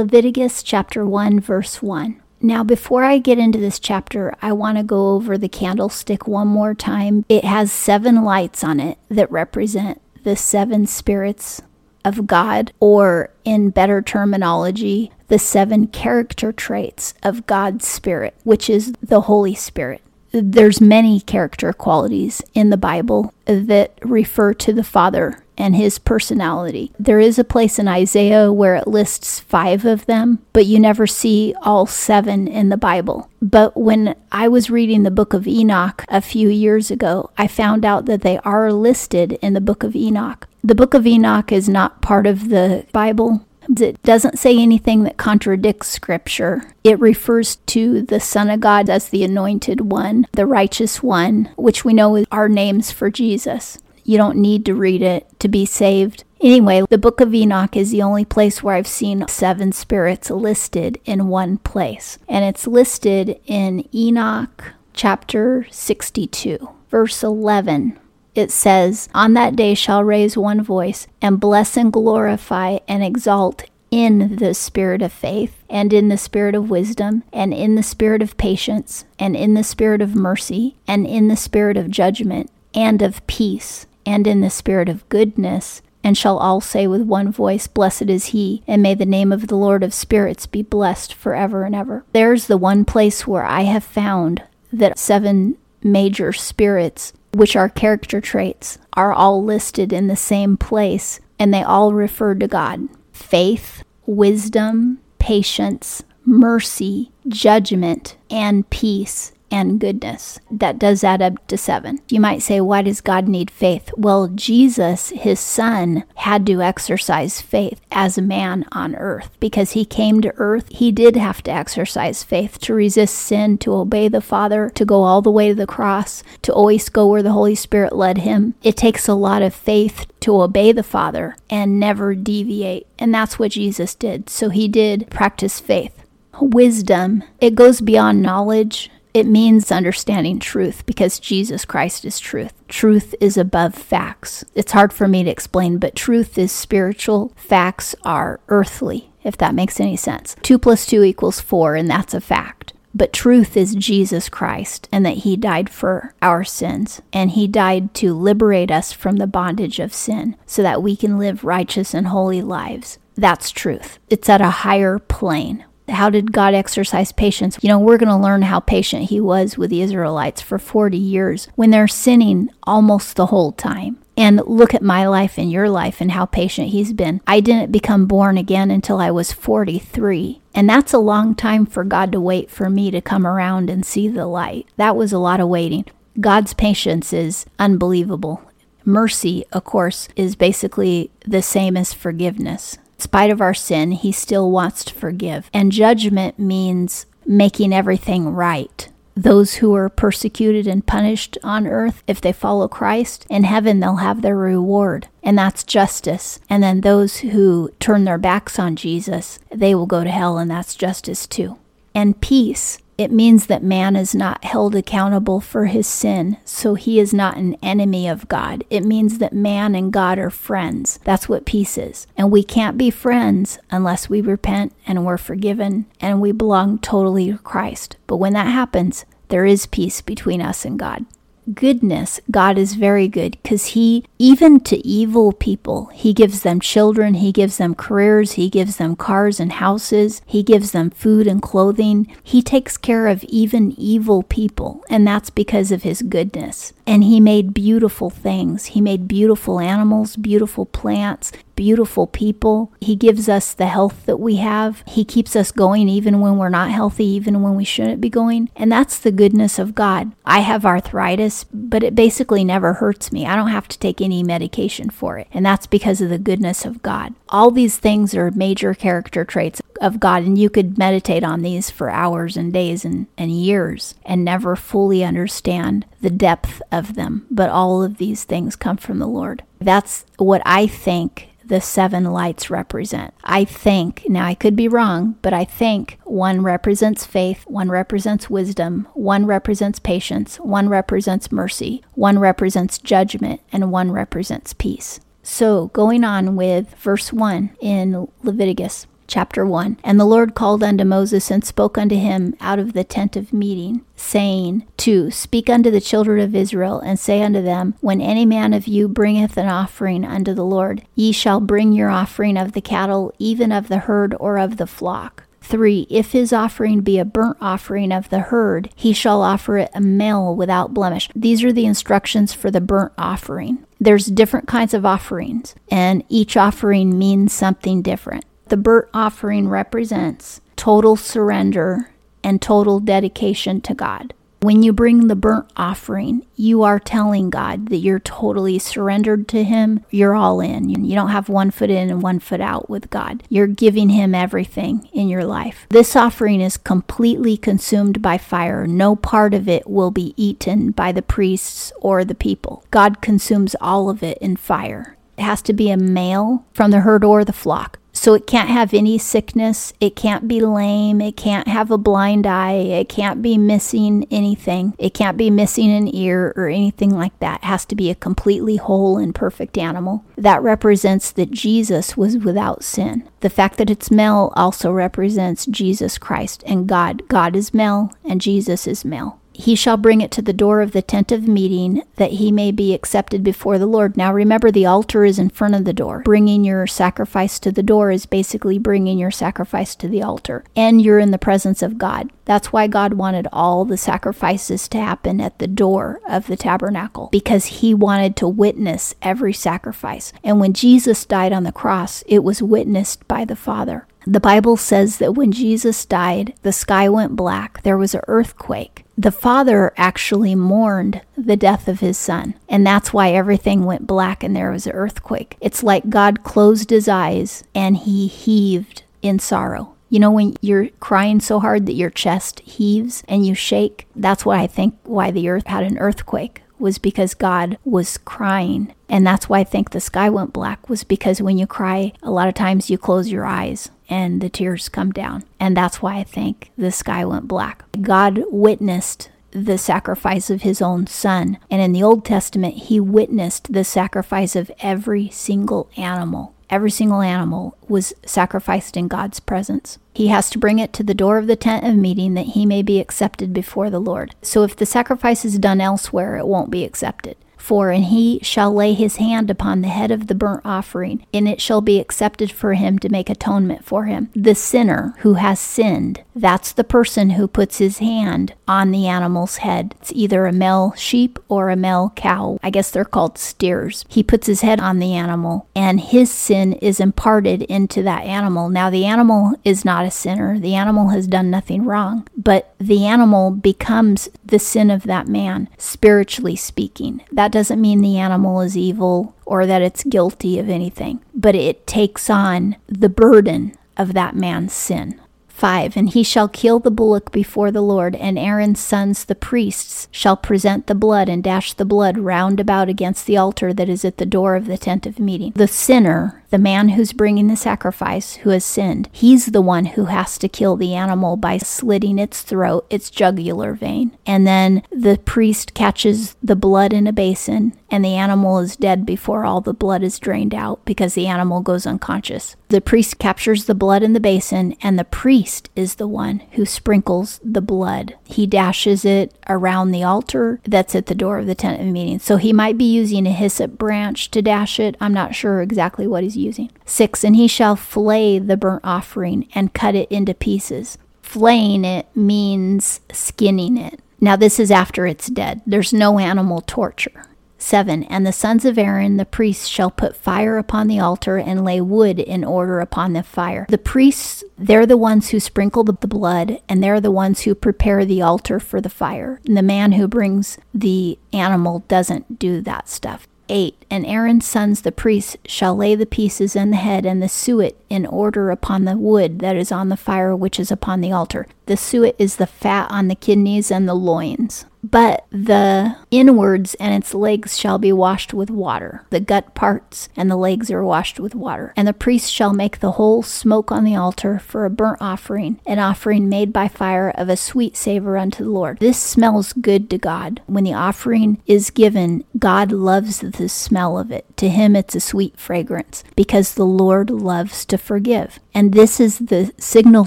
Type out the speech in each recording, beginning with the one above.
Leviticus chapter 1, verse 1. Now, before I get into this chapter, I want to go over the candlestick one more time. It has seven lights on it that represent the seven spirits of God, or in better terminology, the seven character traits of God's Spirit, which is the Holy Spirit. There's many character qualities in the Bible that refer to the Father and his personality. There is a place in Isaiah where it lists five of them, but you never see all seven in the Bible. But when I was reading the book of Enoch a few years ago, I found out that they are listed in the book of Enoch. The book of Enoch is not part of the Bible. It doesn't say anything that contradicts Scripture. It refers to the Son of God as the anointed one, the righteous one, which we know are names for Jesus. You don't need to read it to be saved. Anyway, the book of Enoch is the only place where I've seen seven spirits listed in one place. And it's listed in Enoch chapter 62, verse 11 it says, On that day shall raise one voice, and bless and glorify and exalt in the spirit of faith, and in the spirit of wisdom, and in the spirit of patience, and in the spirit of mercy, and in the spirit of judgment, and of peace, and in the spirit of goodness. And shall all say with one voice, Blessed is he, and may the name of the Lord of spirits be blessed forever and ever. There's the one place where I have found that seven major spirits which are character traits, are all listed in the same place and they all refer to God faith, wisdom, patience, mercy, judgment, and peace and goodness. That does add up to seven. You might say, why does God need faith? Well, Jesus, his son, had to exercise faith as a man on earth because he came to earth. He did have to exercise faith to resist sin, to obey the Father, to go all the way to the cross, to always go where the Holy Spirit led him. It takes a lot of faith to obey the Father and never deviate. And that's what Jesus did. So he did practice faith. Wisdom, it goes beyond knowledge it means understanding truth because Jesus Christ is truth. Truth is above facts. It's hard for me to explain, but truth is spiritual. Facts are earthly, if that makes any sense. 2 plus 2 equals 4, and that's a fact. But truth is Jesus Christ and that He died for our sins. And He died to liberate us from the bondage of sin so that we can live righteous and holy lives. That's truth. It's at a higher plane how did God exercise patience? You know, we're going to learn how patient he was with the Israelites for 40 years when they're sinning almost the whole time. And look at my life and your life and how patient he's been. I didn't become born again until I was 43. And that's a long time for God to wait for me to come around and see the light. That was a lot of waiting. God's patience is unbelievable. Mercy, of course, is basically the same as forgiveness spite of our sin, He still wants to forgive. And judgment means making everything right. Those who are persecuted and punished on earth, if they follow Christ, in heaven they'll have their reward, and that's justice. And then those who turn their backs on Jesus, they will go to hell, and that's justice too. And peace it means that man is not held accountable for his sin, so he is not an enemy of God. It means that man and God are friends. That's what peace is. And we can't be friends unless we repent and we're forgiven and we belong totally to Christ. But when that happens, there is peace between us and God goodness, God is very good because He, even to evil people, He gives them children, He gives them careers, He gives them cars and houses, He gives them food and clothing. He takes care of even evil people, and that's because of His goodness. And He made beautiful things. He made beautiful animals, beautiful plants, beautiful people. He gives us the health that we have. He keeps us going even when we're not healthy, even when we shouldn't be going. And that's the goodness of God. I have arthritis, but it basically never hurts me. I don't have to take any medication for it. And that's because of the goodness of God. All these things are major character traits of God, and you could meditate on these for hours and days and, and years and never fully understand the depth of them. But all of these things come from the Lord. That's what I think the seven lights represent. I think, now I could be wrong, but I think one represents faith, one represents wisdom, one represents patience, one represents mercy, one represents judgment, and one represents peace. So, going on with verse 1 in Leviticus chapter 1. And the Lord called unto Moses and spoke unto him out of the tent of meeting, saying, 2. Speak unto the children of Israel, and say unto them, When any man of you bringeth an offering unto the Lord, ye shall bring your offering of the cattle, even of the herd or of the flock. 3. If his offering be a burnt offering of the herd, he shall offer it a male without blemish. These are the instructions for the burnt offering. There's different kinds of offerings, and each offering means something different. The burnt offering represents total surrender and total dedication to God. When you bring the burnt offering, you are telling God that you're totally surrendered to Him. You're all in. You don't have one foot in and one foot out with God. You're giving Him everything in your life. This offering is completely consumed by fire. No part of it will be eaten by the priests or the people. God consumes all of it in fire. It has to be a male from the herd or the flock. So it can't have any sickness. It can't be lame. It can't have a blind eye. It can't be missing anything. It can't be missing an ear or anything like that. It has to be a completely whole and perfect animal. That represents that Jesus was without sin. The fact that it's male also represents Jesus Christ and God. God is male and Jesus is male he shall bring it to the door of the tent of meeting that he may be accepted before the Lord. Now remember, the altar is in front of the door. Bringing your sacrifice to the door is basically bringing your sacrifice to the altar, and you're in the presence of God. That's why God wanted all the sacrifices to happen at the door of the tabernacle, because he wanted to witness every sacrifice. And when Jesus died on the cross, it was witnessed by the Father. The Bible says that when Jesus died, the sky went black, there was an earthquake. The father actually mourned the death of his son, and that's why everything went black and there was an earthquake. It's like God closed his eyes and he heaved in sorrow. You know, when you're crying so hard that your chest heaves and you shake, that's why I think why the earth had an earthquake was because God was crying. And that's why I think the sky went black, was because when you cry, a lot of times you close your eyes and the tears come down. And that's why I think the sky went black. God witnessed the sacrifice of his own son. And in the Old Testament, he witnessed the sacrifice of every single animal. Every single animal was sacrificed in God's presence. He has to bring it to the door of the tent of meeting that he may be accepted before the Lord. So if the sacrifice is done elsewhere, it won't be accepted. For and he shall lay his hand upon the head of the burnt offering, and it shall be accepted for him to make atonement for him. The sinner who has sinned, that's the person who puts his hand on the animal's head. It's either a male sheep or a male cow. I guess they're called steers. He puts his head on the animal, and his sin is imparted into that animal. Now, the animal is not a sinner, the animal has done nothing wrong, but the animal becomes the sin of that man, spiritually speaking. That doesn't mean the animal is evil or that it's guilty of anything, but it takes on the burden of that man's sin. 5 And he shall kill the bullock before the Lord, and Aaron's sons, the priests, shall present the blood and dash the blood round about against the altar that is at the door of the tent of meeting. The sinner, the man who's bringing the sacrifice, who has sinned, he's the one who has to kill the animal by slitting its throat, its jugular vein. And then the priest catches the blood in a basin and the animal is dead before all the blood is drained out because the animal goes unconscious. The priest captures the blood in the basin, and the priest is the one who sprinkles the blood. He dashes it around the altar that's at the door of the tent of meeting. So he might be using a hyssop branch to dash it. I'm not sure exactly what he's using. Six, and he shall flay the burnt offering and cut it into pieces. Flaying it means skinning it. Now, this is after it's dead. There's no animal torture. 7. And the sons of Aaron, the priests, shall put fire upon the altar and lay wood in order upon the fire. The priests, they're the ones who sprinkle the blood, and they're the ones who prepare the altar for the fire. And the man who brings the animal doesn't do that stuff. 8 And Aaron's sons, the priests, shall lay the pieces and the head and the suet in order upon the wood that is on the fire which is upon the altar. The suet is the fat on the kidneys and the loins. But the inwards and its legs shall be washed with water. The gut parts and the legs are washed with water. And the priest shall make the whole smoke on the altar for a burnt offering, an offering made by fire of a sweet savor unto the Lord. This smells good to God. When the offering is given, God loves the smell of it. To him, it's a sweet fragrance because the Lord loves to forgive. And this is the signal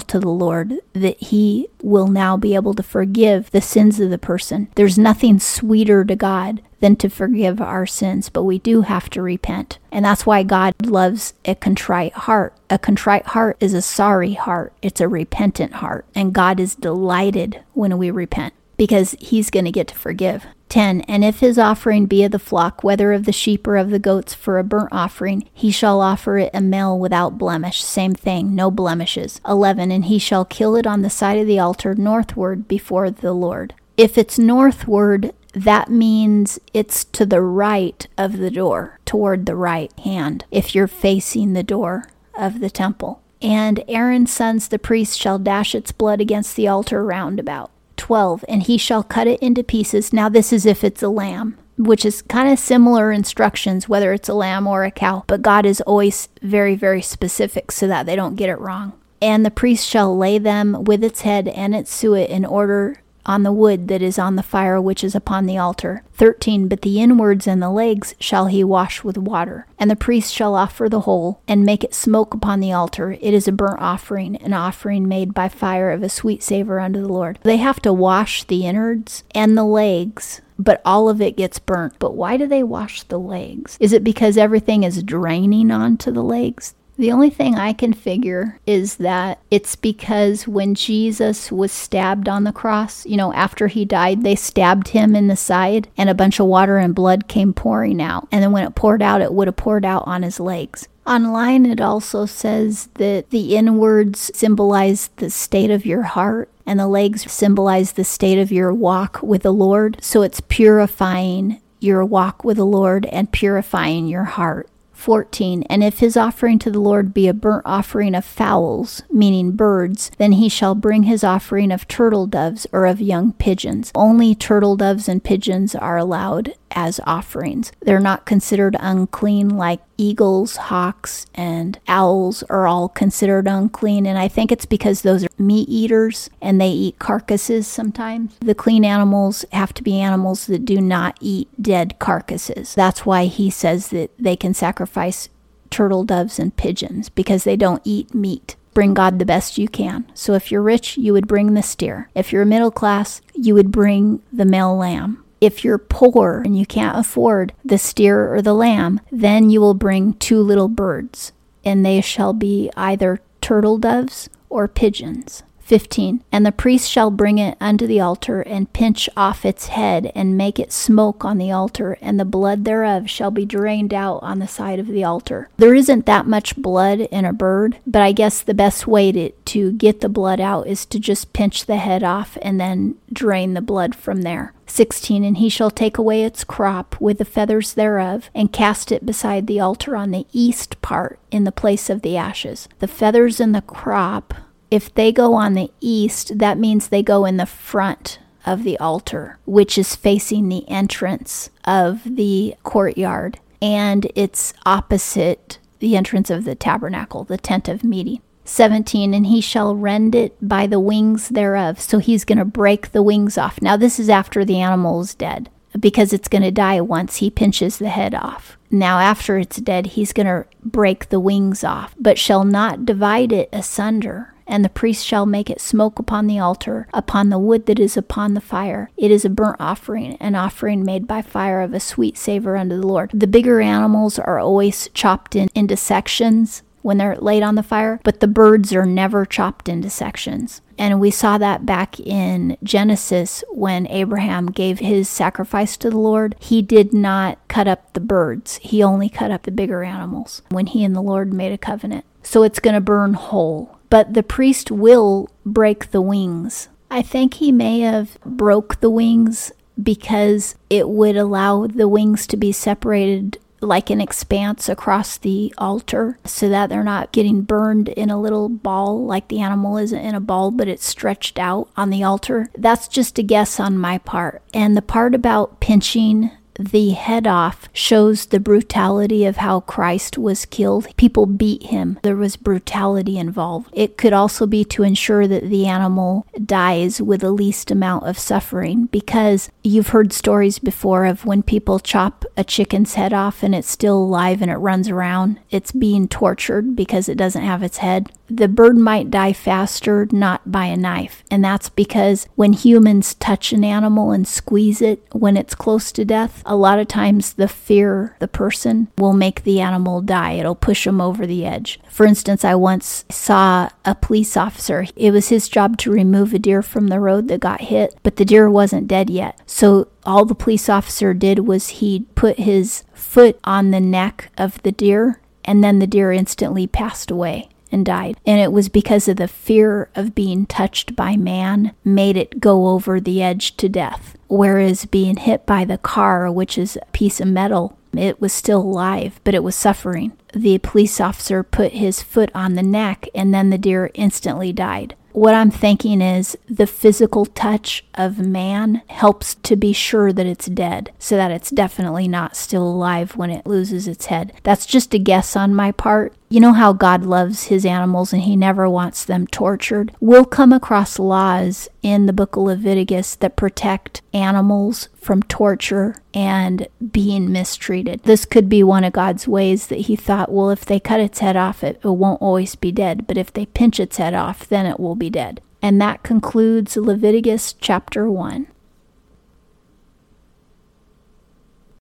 to the Lord that He will now be able to forgive the sins of the person. There's nothing sweeter to God than to forgive our sins, but we do have to repent. And that's why God loves a contrite heart. A contrite heart is a sorry heart, it's a repentant heart. And God is delighted when we repent because He's going to get to forgive. 10. And if his offering be of the flock, whether of the sheep or of the goats, for a burnt offering, he shall offer it a male without blemish. Same thing, no blemishes. 11. And he shall kill it on the side of the altar northward before the Lord. If it's northward, that means it's to the right of the door, toward the right hand, if you're facing the door of the temple. And Aaron's sons, the priests, shall dash its blood against the altar round about. 12 and he shall cut it into pieces. Now this is if it's a lamb which is kind of similar instructions whether it's a lamb or a cow but god is always very very specific so that they don't get it wrong. And the priest shall lay them with its head and its suet in order on the wood that is on the fire which is upon the altar. 13. But the inwards and the legs shall he wash with water. And the priest shall offer the whole, and make it smoke upon the altar. It is a burnt offering, an offering made by fire of a sweet savor unto the Lord. They have to wash the innards and the legs but all of it gets burnt. But why do they wash the legs? Is it because everything is draining onto the legs? The only thing I can figure is that it's because when Jesus was stabbed on the cross, you know, after he died, they stabbed him in the side and a bunch of water and blood came pouring out. And then when it poured out, it would have poured out on his legs. Online, it also says that the inwards symbolize the state of your heart and the legs symbolize the state of your walk with the Lord. So it's purifying your walk with the Lord and purifying your heart. 14. And if his offering to the Lord be a burnt offering of fowls, meaning birds, then he shall bring his offering of turtle doves or of young pigeons. Only turtle doves and pigeons are allowed as offerings. They're not considered unclean like eagles, hawks, and owls are all considered unclean. And I think it's because those are meat eaters and they eat carcasses sometimes. The clean animals have to be animals that do not eat dead carcasses. That's why he says that they can sacrifice turtle doves and pigeons because they don't eat meat bring God the best you can. So if you're rich, you would bring the steer. If you're middle class, you would bring the male lamb. If you're poor and you can't afford the steer or the lamb, then you will bring two little birds, and they shall be either turtle doves or pigeons. 15. And the priest shall bring it unto the altar, and pinch off its head, and make it smoke on the altar, and the blood thereof shall be drained out on the side of the altar. There isn't that much blood in a bird, but I guess the best way to, to get the blood out is to just pinch the head off and then drain the blood from there. 16 And he shall take away its crop with the feathers thereof, and cast it beside the altar on the east part in the place of the ashes. The feathers and the crop if they go on the east, that means they go in the front of the altar, which is facing the entrance of the courtyard, and it's opposite the entrance of the tabernacle, the tent of meeting. 17 and he shall rend it by the wings thereof. So he's going to break the wings off. Now this is after the animal is dead because it's going to die once he pinches the head off. Now after it's dead he's going to break the wings off but shall not divide it asunder. And the priest shall make it smoke upon the altar, upon the wood that is upon the fire. It is a burnt offering, an offering made by fire of a sweet savor unto the Lord. The bigger animals are always chopped in, into sections when they're laid on the fire, but the birds are never chopped into sections. And we saw that back in Genesis when Abraham gave his sacrifice to the Lord. He did not cut up the birds, he only cut up the bigger animals when he and the Lord made a covenant. So it's going to burn whole but the priest will break the wings. I think he may have broke the wings because it would allow the wings to be separated like an expanse across the altar so that they're not getting burned in a little ball like the animal isn't in a ball but it's stretched out on the altar. That's just a guess on my part. And the part about pinching the head off shows the brutality of how Christ was killed. People beat him. There was brutality involved. It could also be to ensure that the animal dies with the least amount of suffering because you've heard stories before of when people chop a chicken's head off and it's still alive and it runs around. It's being tortured because it doesn't have its head. The bird might die faster not by a knife. And that's because when humans touch an animal and squeeze it when it's close to death, a lot of times the fear the person will make the animal die. It'll push them over the edge. For instance, I once saw a police officer. It was his job to remove a deer from the road that got hit, but the deer wasn't dead yet. So all the police officer did was he put his foot on the neck of the deer and then the deer instantly passed away and died. And it was because of the fear of being touched by man made it go over the edge to death. Whereas being hit by the car, which is a piece of metal, it was still alive, but it was suffering. The police officer put his foot on the neck and then the deer instantly died what I'm thinking is the physical touch of man helps to be sure that it's dead, so that it's definitely not still alive when it loses its head. That's just a guess on my part. You know how God loves his animals and he never wants them tortured? We'll come across laws in the book of Leviticus that protect animals from torture and being mistreated. This could be one of God's ways that he thought, well, if they cut its head off, it, it won't always be dead, but if they pinch its head off, then it will be dead. And that concludes Leviticus chapter 1.